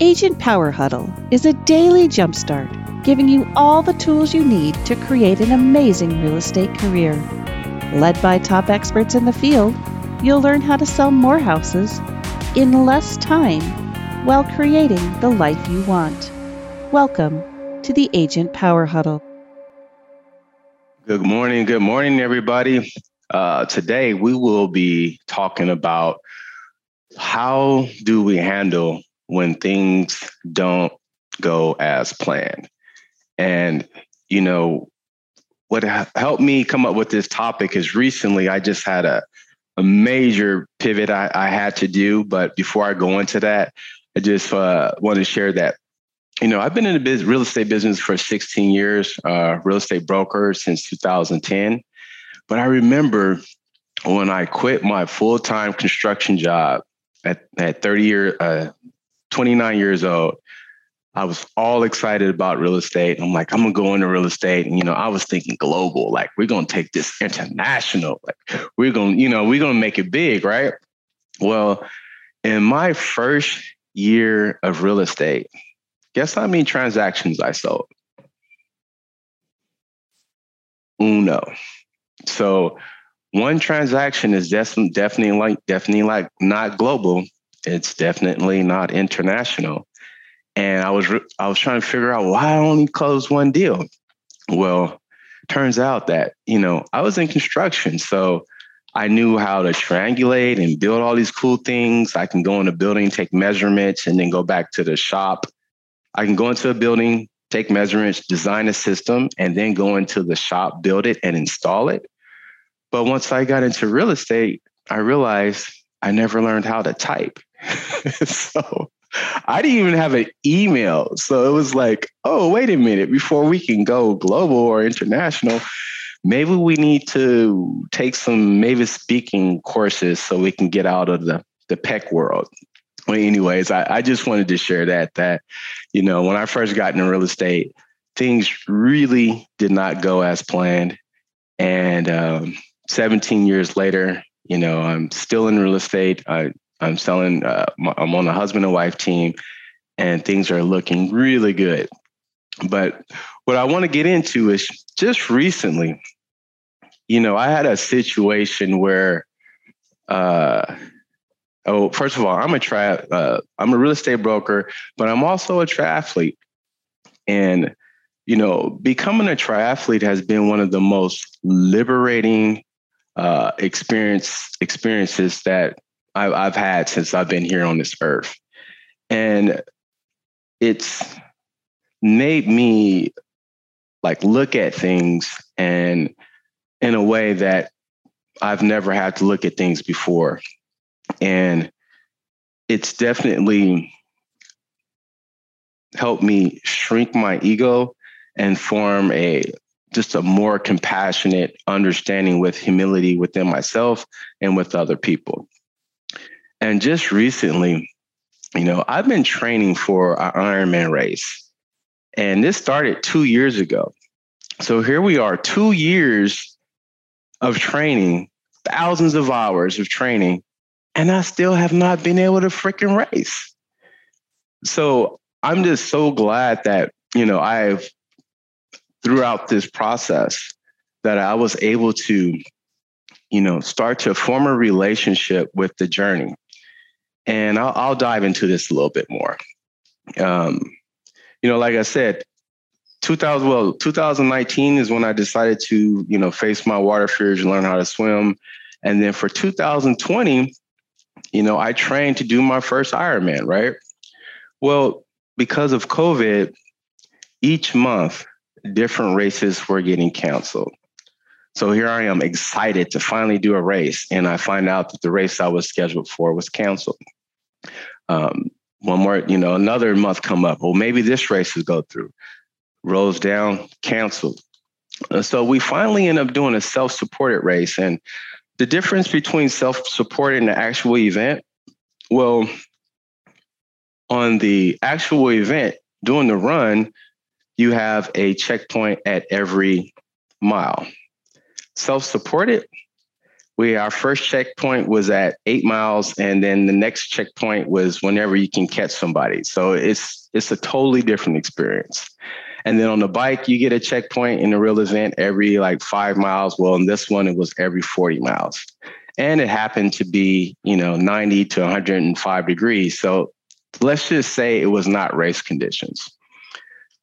Agent Power Huddle is a daily jumpstart, giving you all the tools you need to create an amazing real estate career. Led by top experts in the field, you'll learn how to sell more houses in less time while creating the life you want. Welcome to the Agent Power Huddle. Good morning. Good morning, everybody. Uh, today, we will be talking about how do we handle when things don't go as planned. And, you know, what helped me come up with this topic is recently I just had a, a major pivot I, I had to do. But before I go into that, I just uh, want to share that, you know, I've been in the biz- real estate business for 16 years, uh, real estate broker since 2010. But I remember when I quit my full time construction job at, at 30 year, uh, 29 years old. I was all excited about real estate. I'm like, I'm gonna go into real estate. And you know, I was thinking global, like we're gonna take this international, like we're gonna, you know, we're gonna make it big, right? Well, in my first year of real estate, guess how many transactions I sold? Uno. So one transaction is definitely like definitely like not global, it's definitely not international. And I was I was trying to figure out why I only closed one deal. Well, turns out that you know I was in construction, so I knew how to triangulate and build all these cool things. I can go in a building, take measurements, and then go back to the shop. I can go into a building, take measurements, design a system, and then go into the shop, build it, and install it. But once I got into real estate, I realized I never learned how to type. so I didn't even have an email. So it was like, oh, wait a minute, before we can go global or international, maybe we need to take some maybe speaking courses so we can get out of the, the PEC world. Well, anyways, I, I just wanted to share that that, you know, when I first got into real estate, things really did not go as planned. And um, 17 years later, you know, I'm still in real estate. I I'm selling. Uh, I'm on a husband and wife team, and things are looking really good. But what I want to get into is just recently, you know, I had a situation where, uh, oh, first of all, I'm a tri- uh, I'm a real estate broker, but I'm also a triathlete, and you know, becoming a triathlete has been one of the most liberating uh, experience experiences that I've, I've had since I've been here on this earth. And it's made me like look at things and in a way that I've never had to look at things before. And it's definitely helped me shrink my ego and form a just a more compassionate understanding with humility within myself and with other people. And just recently, you know, I've been training for an Ironman race, and this started two years ago. So here we are, two years of training, thousands of hours of training, and I still have not been able to freaking race. So I'm just so glad that, you know, I've throughout this process that I was able to, you know, start to form a relationship with the journey and I'll, I'll dive into this a little bit more. Um, you know, like I said, 2000 well 2019 is when I decided to you know face my water fears and learn how to swim, and then for 2020, you know, I trained to do my first Ironman. Right. Well, because of COVID, each month different races were getting canceled. So here I am excited to finally do a race. And I find out that the race I was scheduled for was canceled. Um, one more, you know, another month come up. Well, maybe this race will go through. Rolls down, canceled. So we finally end up doing a self-supported race. And the difference between self-supported and the actual event, well, on the actual event, during the run, you have a checkpoint at every mile self supported, we our first checkpoint was at eight miles, and then the next checkpoint was whenever you can catch somebody. So it's it's a totally different experience. And then on the bike, you get a checkpoint in the real event every like five miles. Well, in this one, it was every 40 miles. And it happened to be, you know, 90 to 105 degrees. So let's just say it was not race conditions.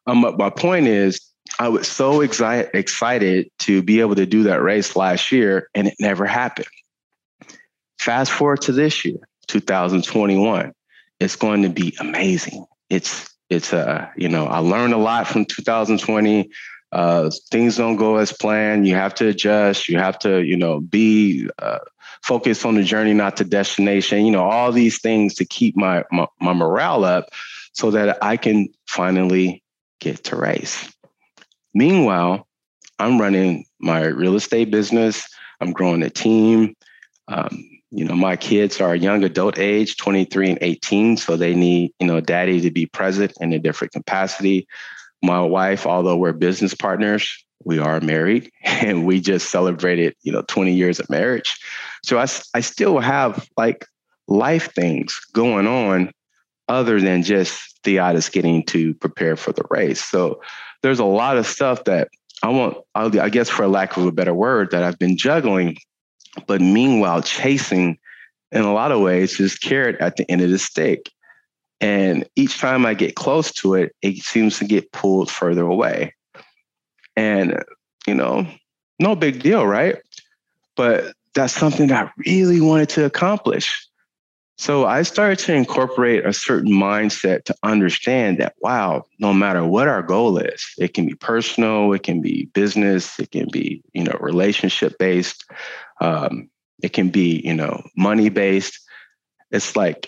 Um, but my point is, I was so excited excited to be able to do that race last year, and it never happened. Fast forward to this year, 2021, it's going to be amazing. It's it's uh, you know, I learned a lot from 2020. Uh, things don't go as planned. You have to adjust. You have to, you know, be uh, focused on the journey, not the destination. You know, all these things to keep my, my my morale up, so that I can finally get to race. Meanwhile, I'm running my real estate business. I'm growing a team. Um, you know, my kids are young adult age, 23 and 18, so they need, you know, daddy to be present in a different capacity. My wife, although we're business partners, we are married and we just celebrated, you know, 20 years of marriage. So I, I still have like life things going on other than just Theodis getting to prepare for the race. So there's a lot of stuff that I want, I guess for lack of a better word, that I've been juggling but meanwhile, chasing in a lot of ways is carrot at the end of the stick. And each time I get close to it, it seems to get pulled further away. And, you know, no big deal, right? But that's something that I really wanted to accomplish. So I started to incorporate a certain mindset to understand that, wow, no matter what our goal is, it can be personal, it can be business, it can be, you know, relationship based, um, it can be, you know, money based. It's like,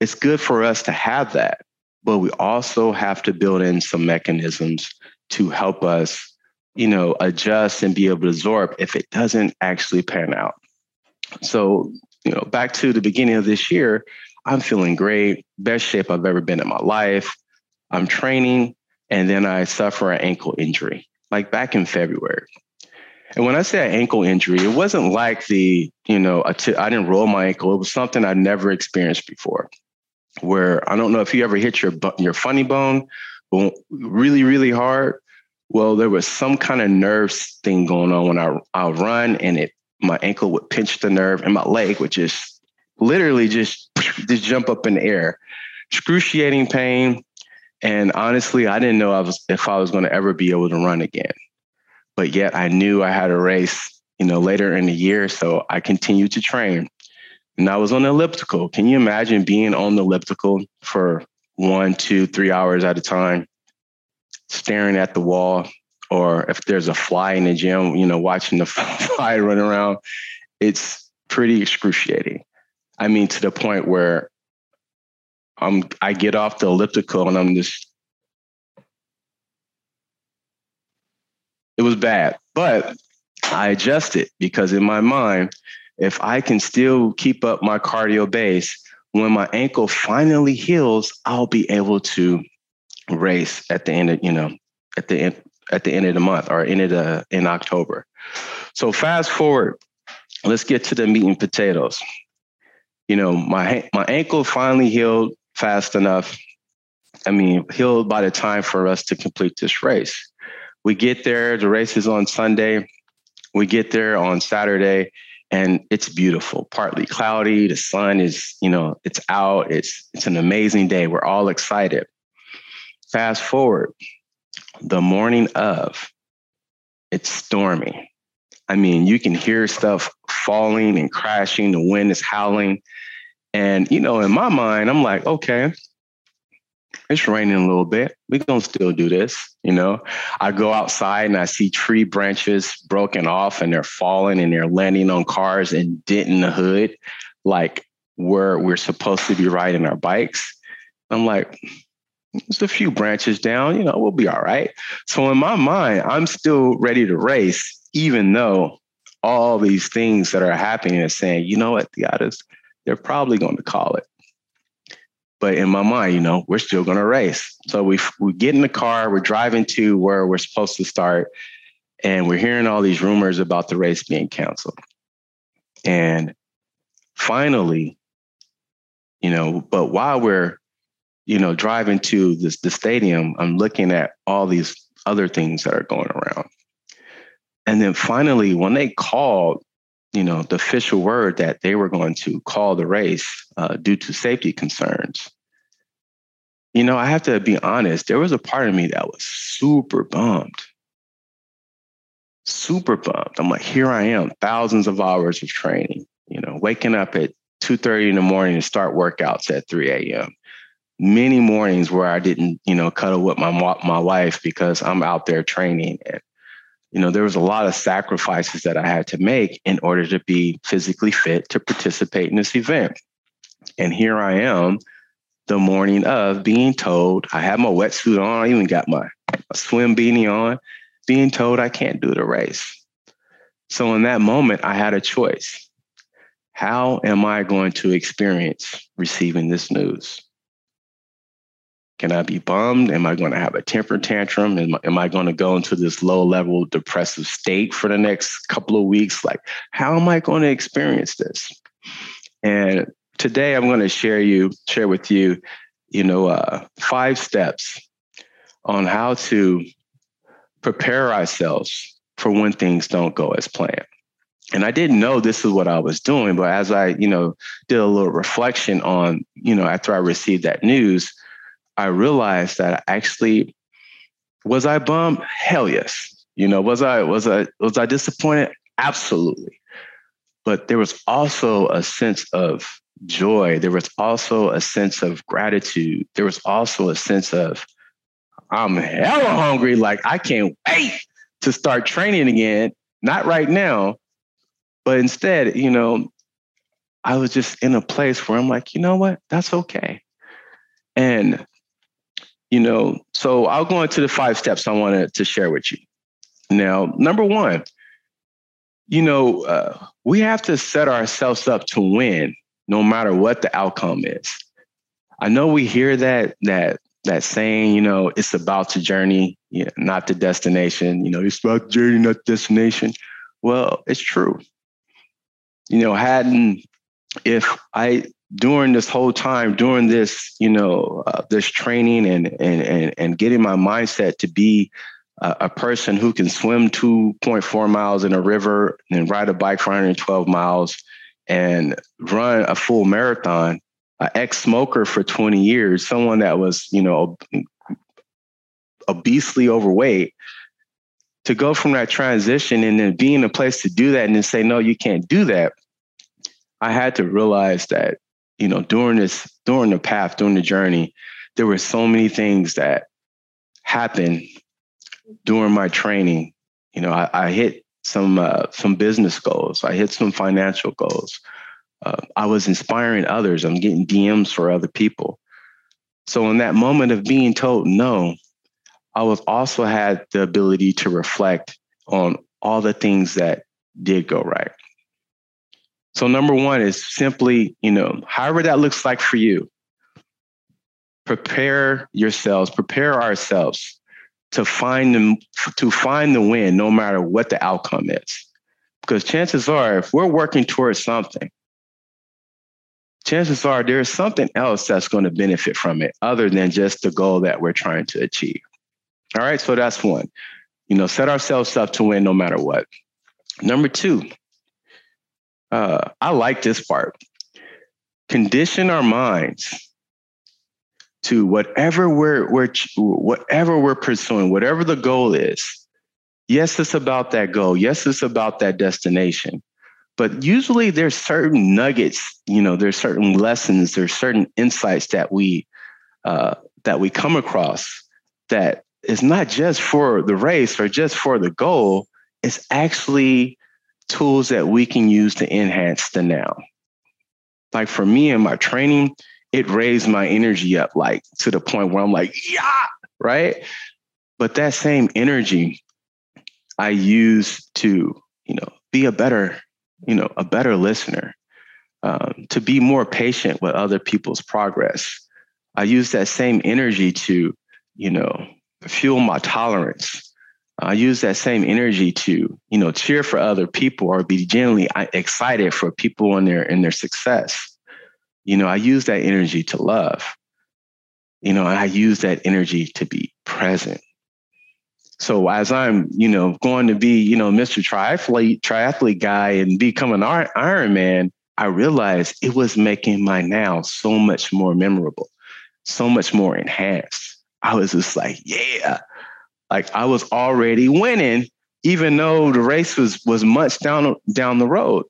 it's good for us to have that, but we also have to build in some mechanisms to help us, you know, adjust and be able to absorb if it doesn't actually pan out. So you know, back to the beginning of this year, I'm feeling great, best shape I've ever been in my life. I'm training, and then I suffer an ankle injury, like back in February. And when I say an ankle injury, it wasn't like the, you know, I t- I didn't roll my ankle. It was something I'd never experienced before. Where I don't know if you ever hit your your funny bone really, really hard. Well, there was some kind of nerve thing going on when I I run, and it my ankle would pinch the nerve and my leg would just literally just just jump up in the air. Excruciating pain. And honestly, I didn't know I was if I was going to ever be able to run again. But yet I knew I had a race, you know, later in the year. So I continued to train. And I was on the elliptical. Can you imagine being on the elliptical for one, two, three hours at a time, staring at the wall, or if there's a fly in the gym, you know, watching the fly run around, it's pretty excruciating. I mean, to the point where I'm I get off the elliptical and I'm just it was bad, but I adjusted because in my mind, if I can still keep up my cardio base, when my ankle finally heals, I'll be able to race at the end of, you know, at the end at the end of the month or end of the, in October. So fast forward, let's get to the meat and potatoes. You know, my my ankle finally healed fast enough. I mean, healed by the time for us to complete this race. We get there, the race is on Sunday. We get there on Saturday and it's beautiful, partly cloudy. The sun is, you know, it's out. It's it's an amazing day. We're all excited. Fast forward, the morning of, it's stormy. I mean, you can hear stuff falling and crashing, the wind is howling. And, you know, in my mind, I'm like, okay, it's raining a little bit. We're going to still do this. You know, I go outside and I see tree branches broken off and they're falling and they're landing on cars and denting the hood like where we're supposed to be riding our bikes. I'm like, just a few branches down, you know, we'll be all right. So in my mind, I'm still ready to race, even though all these things that are happening are saying, you know what, the others, they're probably going to call it. But in my mind, you know, we're still going to race. So we we get in the car, we're driving to where we're supposed to start, and we're hearing all these rumors about the race being canceled. And finally, you know, but while we're, you know, driving to this the stadium, I'm looking at all these other things that are going around. And then finally, when they called, you know, the official word that they were going to call the race uh, due to safety concerns, you know, I have to be honest, there was a part of me that was super bummed. Super bummed. I'm like, here I am, thousands of hours of training, you know, waking up at 2.30 in the morning to start workouts at 3 a.m. Many mornings where I didn't, you know, cuddle with my my wife because I'm out there training. And, you know, there was a lot of sacrifices that I had to make in order to be physically fit to participate in this event. And here I am the morning of being told I have my wetsuit on, I even got my, my swim beanie on, being told I can't do the race. So in that moment, I had a choice. How am I going to experience receiving this news? Can I be bummed? Am I going to have a temper tantrum? Am, am I going to go into this low level depressive state for the next couple of weeks? Like, how am I going to experience this? And today I'm going to share you share with you, you know, uh, five steps on how to prepare ourselves for when things don't go as planned and I didn't know this is what I was doing, but as I, you know, did a little reflection on, you know, after I received that news, I realized that I actually was I bummed? Hell yes. You know, was I was I was I disappointed? Absolutely. But there was also a sense of joy. There was also a sense of gratitude. There was also a sense of I'm hella hungry. Like I can't wait to start training again. Not right now, but instead, you know, I was just in a place where I'm like, you know what? That's okay. And, you know, so I'll go into the five steps I wanted to share with you. Now, number one, you know, uh, we have to set ourselves up to win no matter what the outcome is. I know we hear that that that saying, you know, it's about the journey, not the destination. You know, it's about the journey, not the destination. Well, it's true you know, hadn't if I during this whole time, during this, you know, uh, this training and and and and getting my mindset to be a, a person who can swim 2.4 miles in a river and ride a bike for 112 miles and run a full marathon, an ex-smoker for 20 years, someone that was, you know, obesely overweight, to go from that transition and then be in a place to do that and then say, no, you can't do that. I had to realize that, you know, during this, during the path, during the journey, there were so many things that happened during my training. You know, I, I hit some uh, some business goals. I hit some financial goals. Uh, I was inspiring others. I'm getting DMs for other people. So in that moment of being told no, I was also had the ability to reflect on all the things that did go right. So number one is simply, you know, however that looks like for you, prepare yourselves, prepare ourselves to find them to find the win, no matter what the outcome is. Because chances are, if we're working towards something, chances are there's something else that's going to benefit from it other than just the goal that we're trying to achieve. All right, so that's one. You know, set ourselves up to win no matter what. Number two, uh, I like this part. Condition our minds to whatever we're, we're whatever we're pursuing, whatever the goal is. Yes, it's about that goal. Yes, it's about that destination. But usually there's certain nuggets, you know, there's certain lessons, there's certain insights that we uh, that we come across that is not just for the race or just for the goal. It's actually tools that we can use to enhance the now. Like for me in my training, it raised my energy up like to the point where I'm like, yeah, right? But that same energy I use to, you know, be a better, you know, a better listener, um, to be more patient with other people's progress. I use that same energy to, you know, fuel my tolerance I use that same energy to, you know, cheer for other people or be genuinely uh, excited for people in their in their success. You know, I use that energy to love. You know, I use that energy to be present. So as I'm, you know, going to be, you know, Mr. Triathlete, triathlete guy and become an Ironman, I realized it was making my now so much more memorable, so much more enhanced. I was just like, yeah, like I was already winning, even though the race was was much down down the road.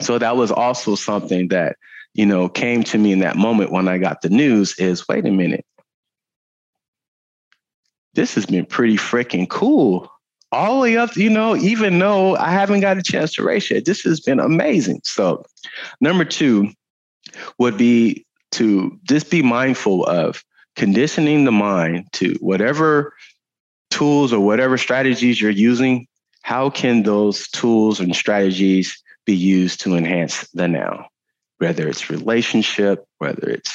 So that was also something that you know came to me in that moment when I got the news. Is wait a minute, this has been pretty freaking cool. All the way up, you know, even though I haven't got a chance to race yet, this has been amazing. So, number two would be to just be mindful of conditioning the mind to whatever tools or whatever strategies you're using, how can those tools and strategies be used to enhance the now? Whether it's relationship, whether it's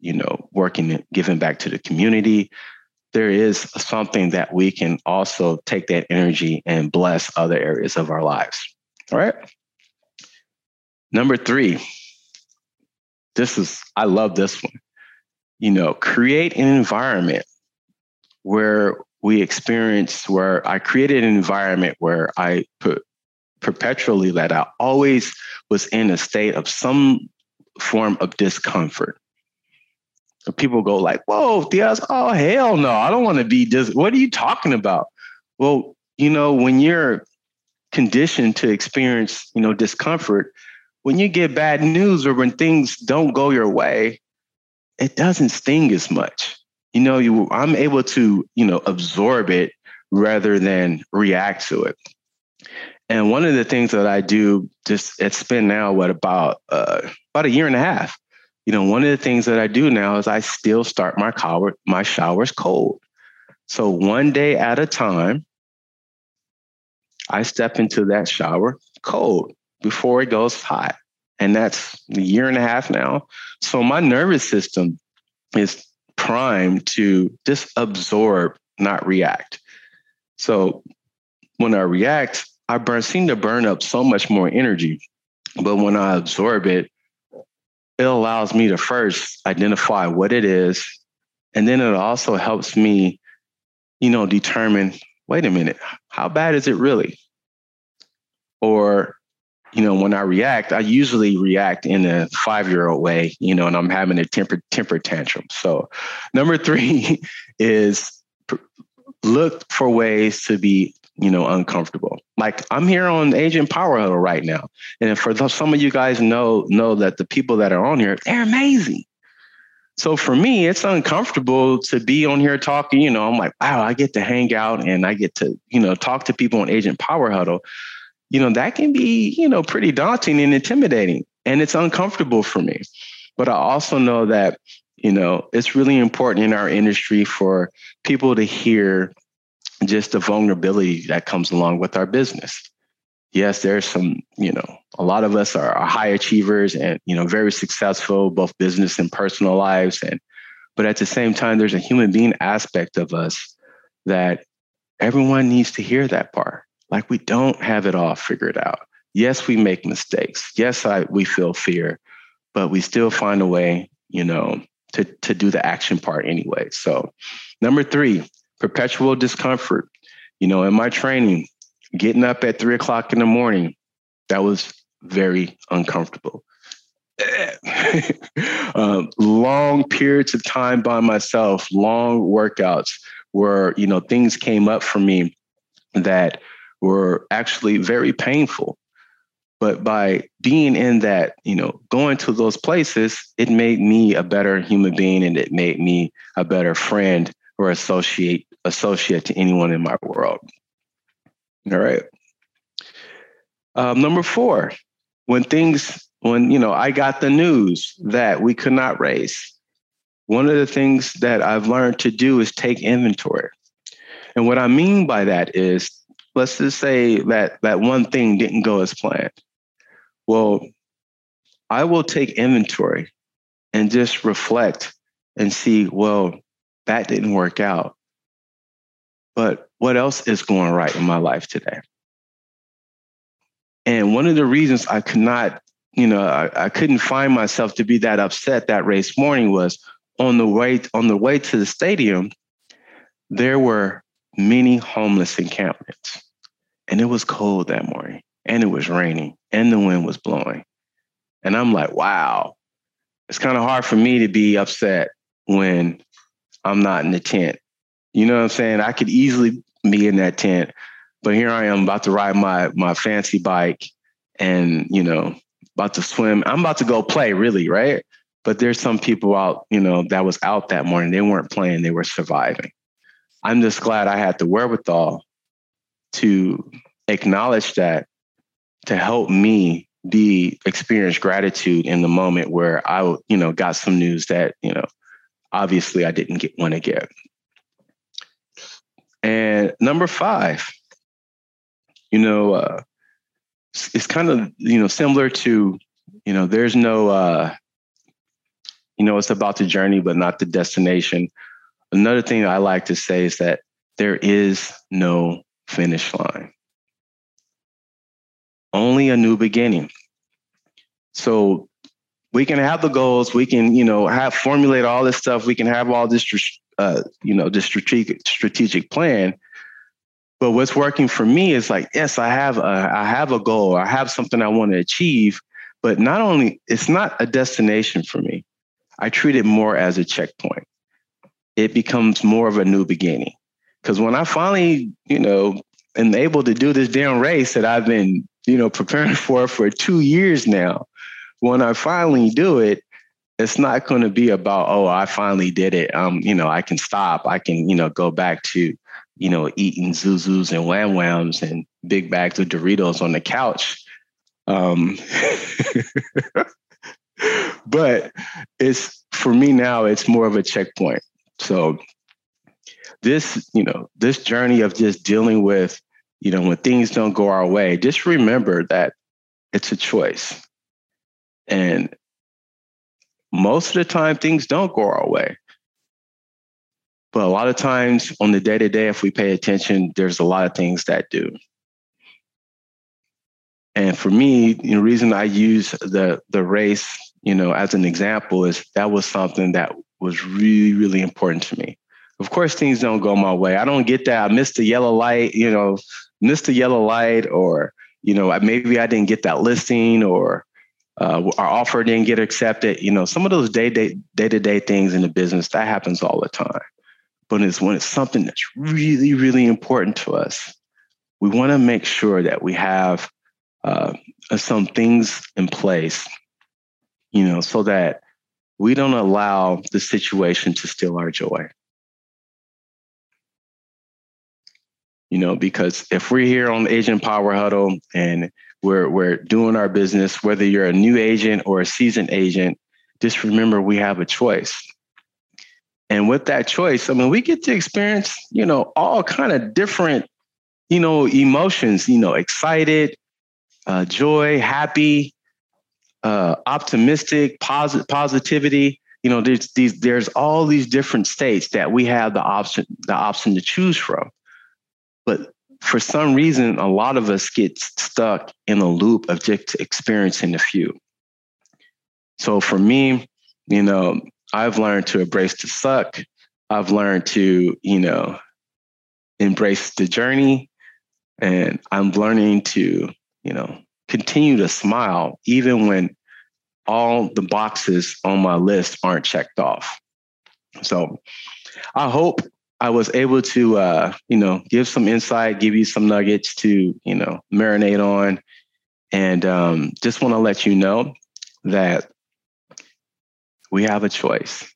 you know working, giving back to the community, there is something that we can also take that energy and bless other areas of our lives. All right. Number three, this is, I love this one. You know, create an environment where we experience where I created an environment where I put perpetually that I always was in a state of some form of discomfort. People go like, "Whoa, Diaz! Oh hell no! I don't want to be dis. What are you talking about?" Well, you know, when you're conditioned to experience, you know, discomfort, when you get bad news or when things don't go your way, it doesn't sting as much you know, you I'm able to, you know, absorb it rather than react to it. And one of the things that I do, just it's been now what about uh, about a year and a half. You know, one of the things that I do now is I still start my shower my showers cold. So one day at a time, I step into that shower cold before it goes hot. And that's a year and a half now. So my nervous system is primed to just absorb, not react. So when I react, I burn seem to burn up so much more energy. But when I absorb it, it allows me to first identify what it is. And then it also helps me, you know, determine, wait a minute, how bad is it really? Or you know, when I react, I usually react in a five year old way, you know, and I'm having a temper temper tantrum. So, number three is look for ways to be, you know, uncomfortable. Like I'm here on Agent Power Huddle right now, and for some of you guys know know that the people that are on here, they're amazing. So for me, it's uncomfortable to be on here talking. You know, I'm like, wow, I get to hang out and I get to, you know, talk to people on Agent Power Huddle you know, that can be, you know, pretty daunting and intimidating. And it's uncomfortable for me. But I also know that, you know, it's really important in our industry for people to hear just the vulnerability that comes along with our business. Yes, there's some, you know, a lot of us are, high achievers and, you know, very successful, both business and personal lives. And, but at the same time, there's a human being aspect of us that everyone needs to hear that part like we don't have it all figured out. Yes, we make mistakes. Yes, I, we feel fear, but we still find a way, you know, to, to do the action part anyway. So, number three, perpetual discomfort. You know, in my training, getting up at three o'clock in the morning, that was very uncomfortable. um, long periods of time by myself, long workouts where, you know, things came up for me that were actually very painful. But by being in that, you know, going to those places, it made me a better human being and it made me a better friend or associate associate to anyone in my world. All right. Um, number four, when things, when you know, I got the news that we could not race, one of the things that I've learned to do is take inventory. And what I mean by that is let's just say that that one thing didn't go as planned. Well, I will take inventory and just reflect and see, well, that didn't work out. But what else is going right in my life today? And one of the reasons I could not, you know, I, I couldn't find myself to be that upset that race morning was on the way on the way to the stadium, there were many homeless encampments. And it was cold that morning, and it was raining, and the wind was blowing. And I'm like, wow, it's kind of hard for me to be upset when I'm not in the tent. You know what I'm saying? I could easily be in that tent, but here I am about to ride my my fancy bike and, you know, about to swim. I'm about to go play, really, right? But there's some people out, you know, that was out that morning. They weren't playing, they were surviving. I'm just glad I had the wherewithal to acknowledge that to help me be experience gratitude in the moment where I, you know, got some news that, you know, obviously I didn't get want to get. And number five, you know, uh, it's, it's kind of, you know, similar to, you know, there's no, uh, you know, it's about the journey, but not the destination. Another thing I like to say is that there is no finish line only a new beginning. So we can have the goals, we can, you know, have formulate all this stuff, we can have all this, uh, you know, this strategic strategic plan. But what's working for me is like, yes, I have a, I have a goal, I have something I want to achieve, but not only it's not a destination for me. I treat it more as a checkpoint. It becomes more of a new beginning. Because when I finally, you know, am able to do this damn race that I've been you know, preparing for for two years now. When I finally do it, it's not going to be about, oh, I finally did it. Um, you know, I can stop. I can, you know, go back to, you know, eating Zuzus and Wham Whams and big bags of Doritos on the couch. Um, but it's for me now, it's more of a checkpoint. So this, you know, this journey of just dealing with you know, when things don't go our way, just remember that it's a choice. And most of the time, things don't go our way. But a lot of times on the day to day, if we pay attention, there's a lot of things that do. And for me, the reason I use the the race, you know, as an example is that was something that was really, really important to me. Of course, things don't go my way. I don't get that. I missed the yellow light, you know, missed the yellow light or you know maybe i didn't get that listing or uh, our offer didn't get accepted you know some of those day day day to day things in the business that happens all the time but it's when it's something that's really really important to us we want to make sure that we have uh, some things in place you know so that we don't allow the situation to steal our joy you know, because if we're here on Agent Power Huddle and we're we're doing our business, whether you're a new agent or a seasoned agent, just remember we have a choice. And with that choice, I mean, we get to experience, you know, all kind of different, you know, emotions, you know, excited, uh, joy, happy, uh, optimistic, positive, positivity. You know, there's these, there's all these different states that we have the option, the option to choose from. But for some reason, a lot of us get stuck in a loop of just experiencing a few. So for me, you know, I've learned to embrace the suck. I've learned to, you know, embrace the journey. And I'm learning to, you know, continue to smile even when all the boxes on my list aren't checked off. So I hope I was able to, uh, you know, give some insight, give you some nuggets to, you know, marinate on. And um, just want to let you know that we have a choice.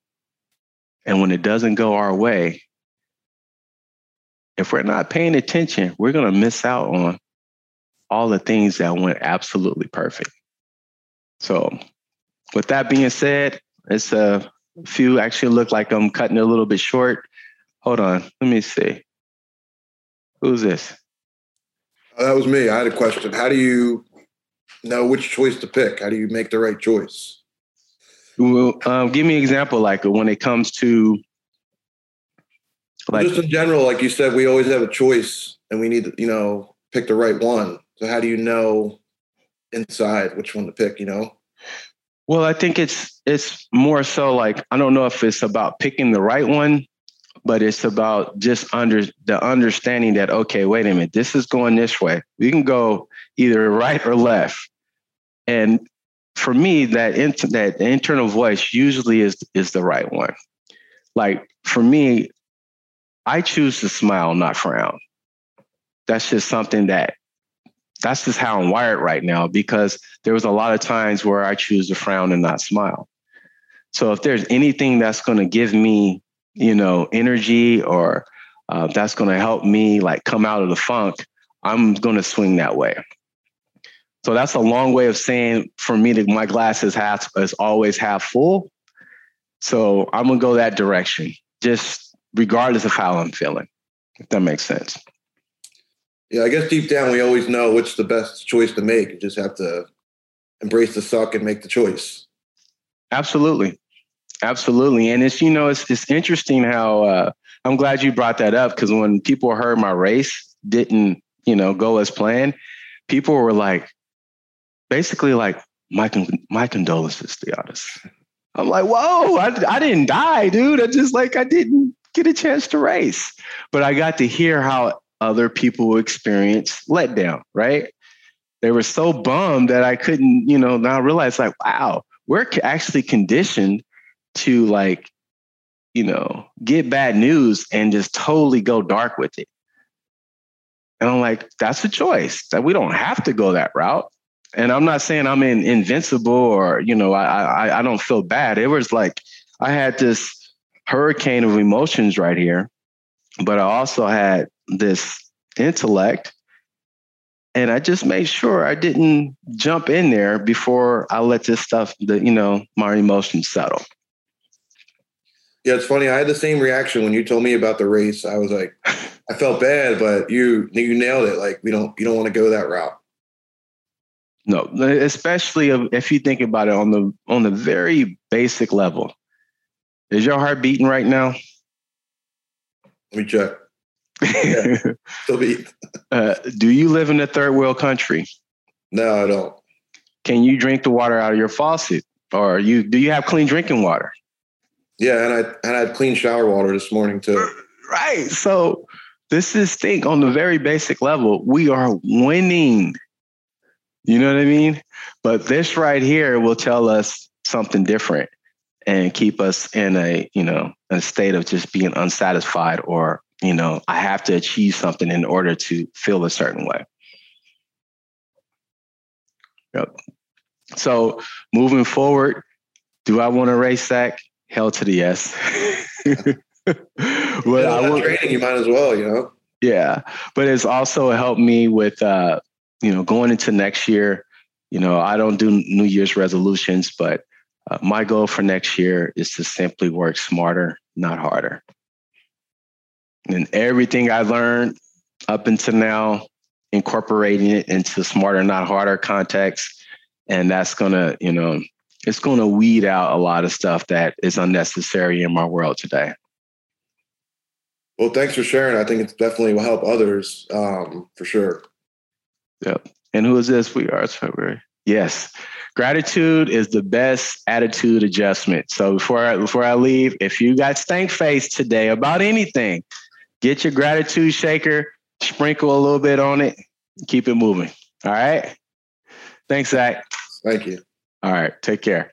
And when it doesn't go our way, if we're not paying attention, we're going to miss out on all the things that went absolutely perfect. So, with that being said, it's a few actually look like I'm cutting it a little bit short. Hold on. Let me see. Who's this? Uh, that was me. I had a question. How do you know which choice to pick? How do you make the right choice? Well, um, give me an example. Like when it comes to like just in general, like you said, we always have a choice, and we need to, you know, pick the right one. So how do you know inside which one to pick? You know. Well, I think it's it's more so like I don't know if it's about picking the right one, but it's about just under the understanding that okay, wait a minute, this is going this way. We can go either right or left, and for me, that int- that internal voice usually is is the right one. Like for me, I choose to smile, not frown. That's just something that that's just how I'm wired right now because there was a lot of times where I choose to frown and not smile. So if there's anything that's going to give me, you know, energy or uh, that's going to help me like come out of the funk, I'm going to swing that way. So that's a long way of saying for me that my glass is half is always half full. So I'm gonna go that direction, just regardless of how I'm feeling. If that makes sense. Yeah, I guess deep down we always know which the best choice to make. You just have to embrace the suck and make the choice. Absolutely. Absolutely. And it's, you know, it's it's interesting how uh, I'm glad you brought that up because when people heard my race didn't, you know, go as planned, people were like, basically like my con- my condolences, Theodis. I'm like, whoa, I, I didn't die, dude. I just like I didn't get a chance to race, but I got to hear how other people experience letdown. Right? They were so bummed that I couldn't, you know. Now realize, like, wow, we're actually conditioned to like, you know, get bad news and just totally go dark with it. And I'm like, that's a choice that we don't have to go that route and I'm not saying I'm in, invincible or you know I, I I don't feel bad. It was like I had this hurricane of emotions right here, but I also had this intellect, and I just made sure I didn't jump in there before I let this stuff, the you know, my emotions settle. Yeah, it's funny. I had the same reaction when you told me about the race. I was like, I felt bad, but you you nailed it. Like we don't you don't want to go that route. No, especially if you think about it on the on the very basic level. Is your heart beating right now? Let me check. Yeah, uh, do you live in a third world country? No, I don't. Can you drink the water out of your faucet, or you do you have clean drinking water? Yeah, and I and I had clean shower water this morning too. Right. So this is think on the very basic level, we are winning you know what I mean? But this right here will tell us something different and keep us in a, you know, a state of just being unsatisfied or, you know, I have to achieve something in order to feel a certain way. Yep. So moving forward, do I want to race that? Hell to the yes. but I will, training, you might as well, you know. Yeah, but it's also helped me with uh, you know, going into next year, you know, I don't do New Year's resolutions, but uh, my goal for next year is to simply work smarter, not harder. And everything I learned up until now, incorporating it into smarter, not harder context. And that's to, you know, it's to weed out a lot of stuff that is unnecessary in my world today. Well, thanks for sharing. I think it definitely will help others um, for sure. Yep. And who is this? We are it's February. Yes. Gratitude is the best attitude adjustment. So before I, before I leave, if you got stank face today about anything, get your gratitude shaker, sprinkle a little bit on it, keep it moving. All right. Thanks, Zach. Thank you. All right. Take care.